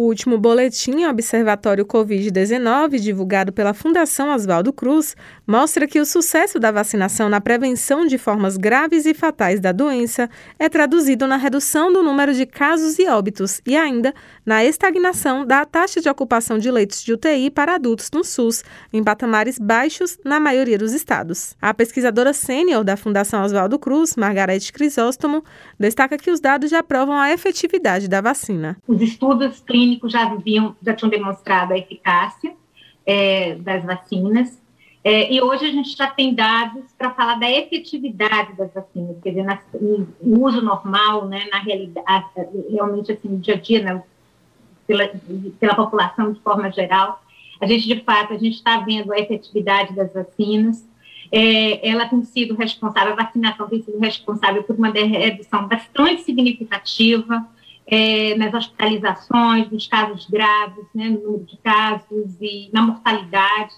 O último boletim Observatório Covid-19, divulgado pela Fundação Oswaldo Cruz, mostra que o sucesso da vacinação na prevenção de formas graves e fatais da doença é traduzido na redução do número de casos e óbitos e ainda na estagnação da taxa de ocupação de leitos de UTI para adultos no SUS, em patamares baixos na maioria dos estados. A pesquisadora sênior da Fundação Oswaldo Cruz, Margarete Crisóstomo, destaca que os dados já provam a efetividade da vacina. Os estudos clínicos clínicos já, viviam, já tinham demonstrado a eficácia é, das vacinas. É, e hoje a gente já tem dados para falar da efetividade das vacinas, quer dizer, no uso normal, né, na realidade, realmente assim, no dia a dia, né, pela, pela população de forma geral. A gente, de fato, a gente está vendo a efetividade das vacinas. É, ela tem sido responsável, a vacinação tem sido responsável por uma redução bastante significativa é, nas hospitalizações, nos casos graves, né, no número de casos e na mortalidade.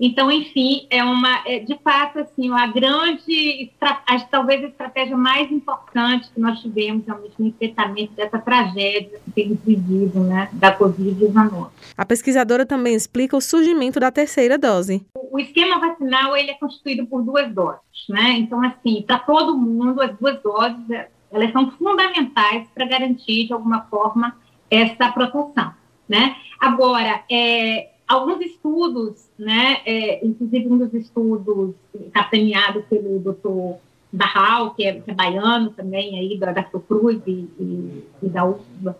Então, enfim, é uma, é, de fato, assim, a grande, a, talvez a estratégia mais importante que nós tivemos realmente no enfrentamento dessa tragédia que temos vivido, né, da Covid-19. A pesquisadora também explica o surgimento da terceira dose. O, o esquema vacinal, ele é constituído por duas doses, né, então, assim, para todo mundo, as duas doses elas são fundamentais para garantir, de alguma forma, essa proteção. Né? Agora, é, alguns estudos, né, é, inclusive um dos estudos capitaneado pelo doutor Barral, que é, que é baiano também, aí, da, da Fiocruz e, e, e da UFBA,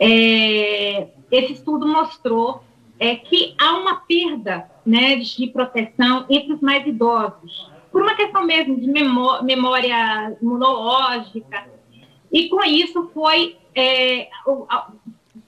é, esse estudo mostrou é, que há uma perda né, de proteção entre os mais idosos, por uma questão mesmo de memória imunológica. E com isso foi é, o, a,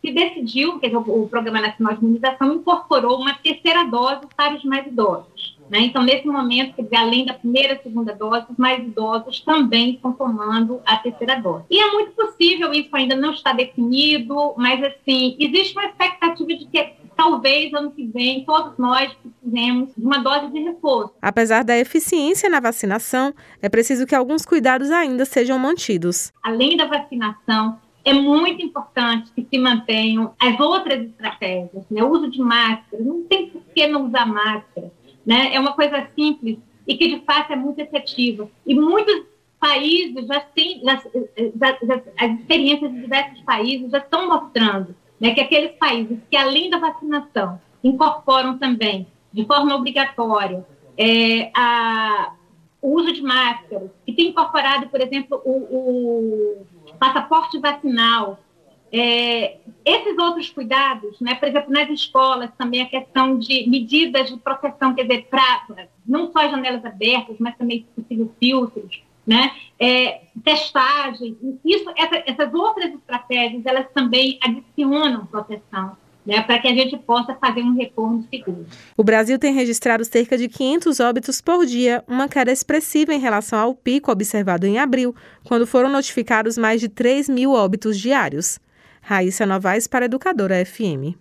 se decidiu, que o, o, Programa Nacional de Imunização incorporou uma terceira dose para os mais idosos. Né? Então, nesse momento, dizer, além da primeira e segunda dose, os mais idosos também estão tomando a terceira dose. E é muito possível, isso ainda não está definido, mas assim, existe uma expectativa de que talvez ano que vem todos nós precisemos de uma dose de reforço. Apesar da eficiência na vacinação, é preciso que alguns cuidados ainda sejam mantidos. Além da vacinação, é muito importante que se mantenham as outras estratégias, né? O uso de máscara, não tem por que não usar máscara, né? É uma coisa simples e que de fato é muito efetiva. E muitos países já têm, já, já, as experiências de diversos países já estão mostrando né, que aqueles países que, além da vacinação, incorporam também, de forma obrigatória, é, a, o uso de máscaras, que tem incorporado, por exemplo, o, o passaporte vacinal, é, esses outros cuidados, né, por exemplo, nas escolas também a questão de medidas de proteção, quer dizer, pra, não só janelas abertas, mas também, se possível, filtros, né? É, testagem, isso, essa, essas outras estratégias, elas também adicionam proteção. Né, para que a gente possa fazer um retorno seguro. O Brasil tem registrado cerca de 500 óbitos por dia, uma queda expressiva em relação ao pico observado em abril, quando foram notificados mais de 3 mil óbitos diários. Raíssa Novaes para Educadora FM.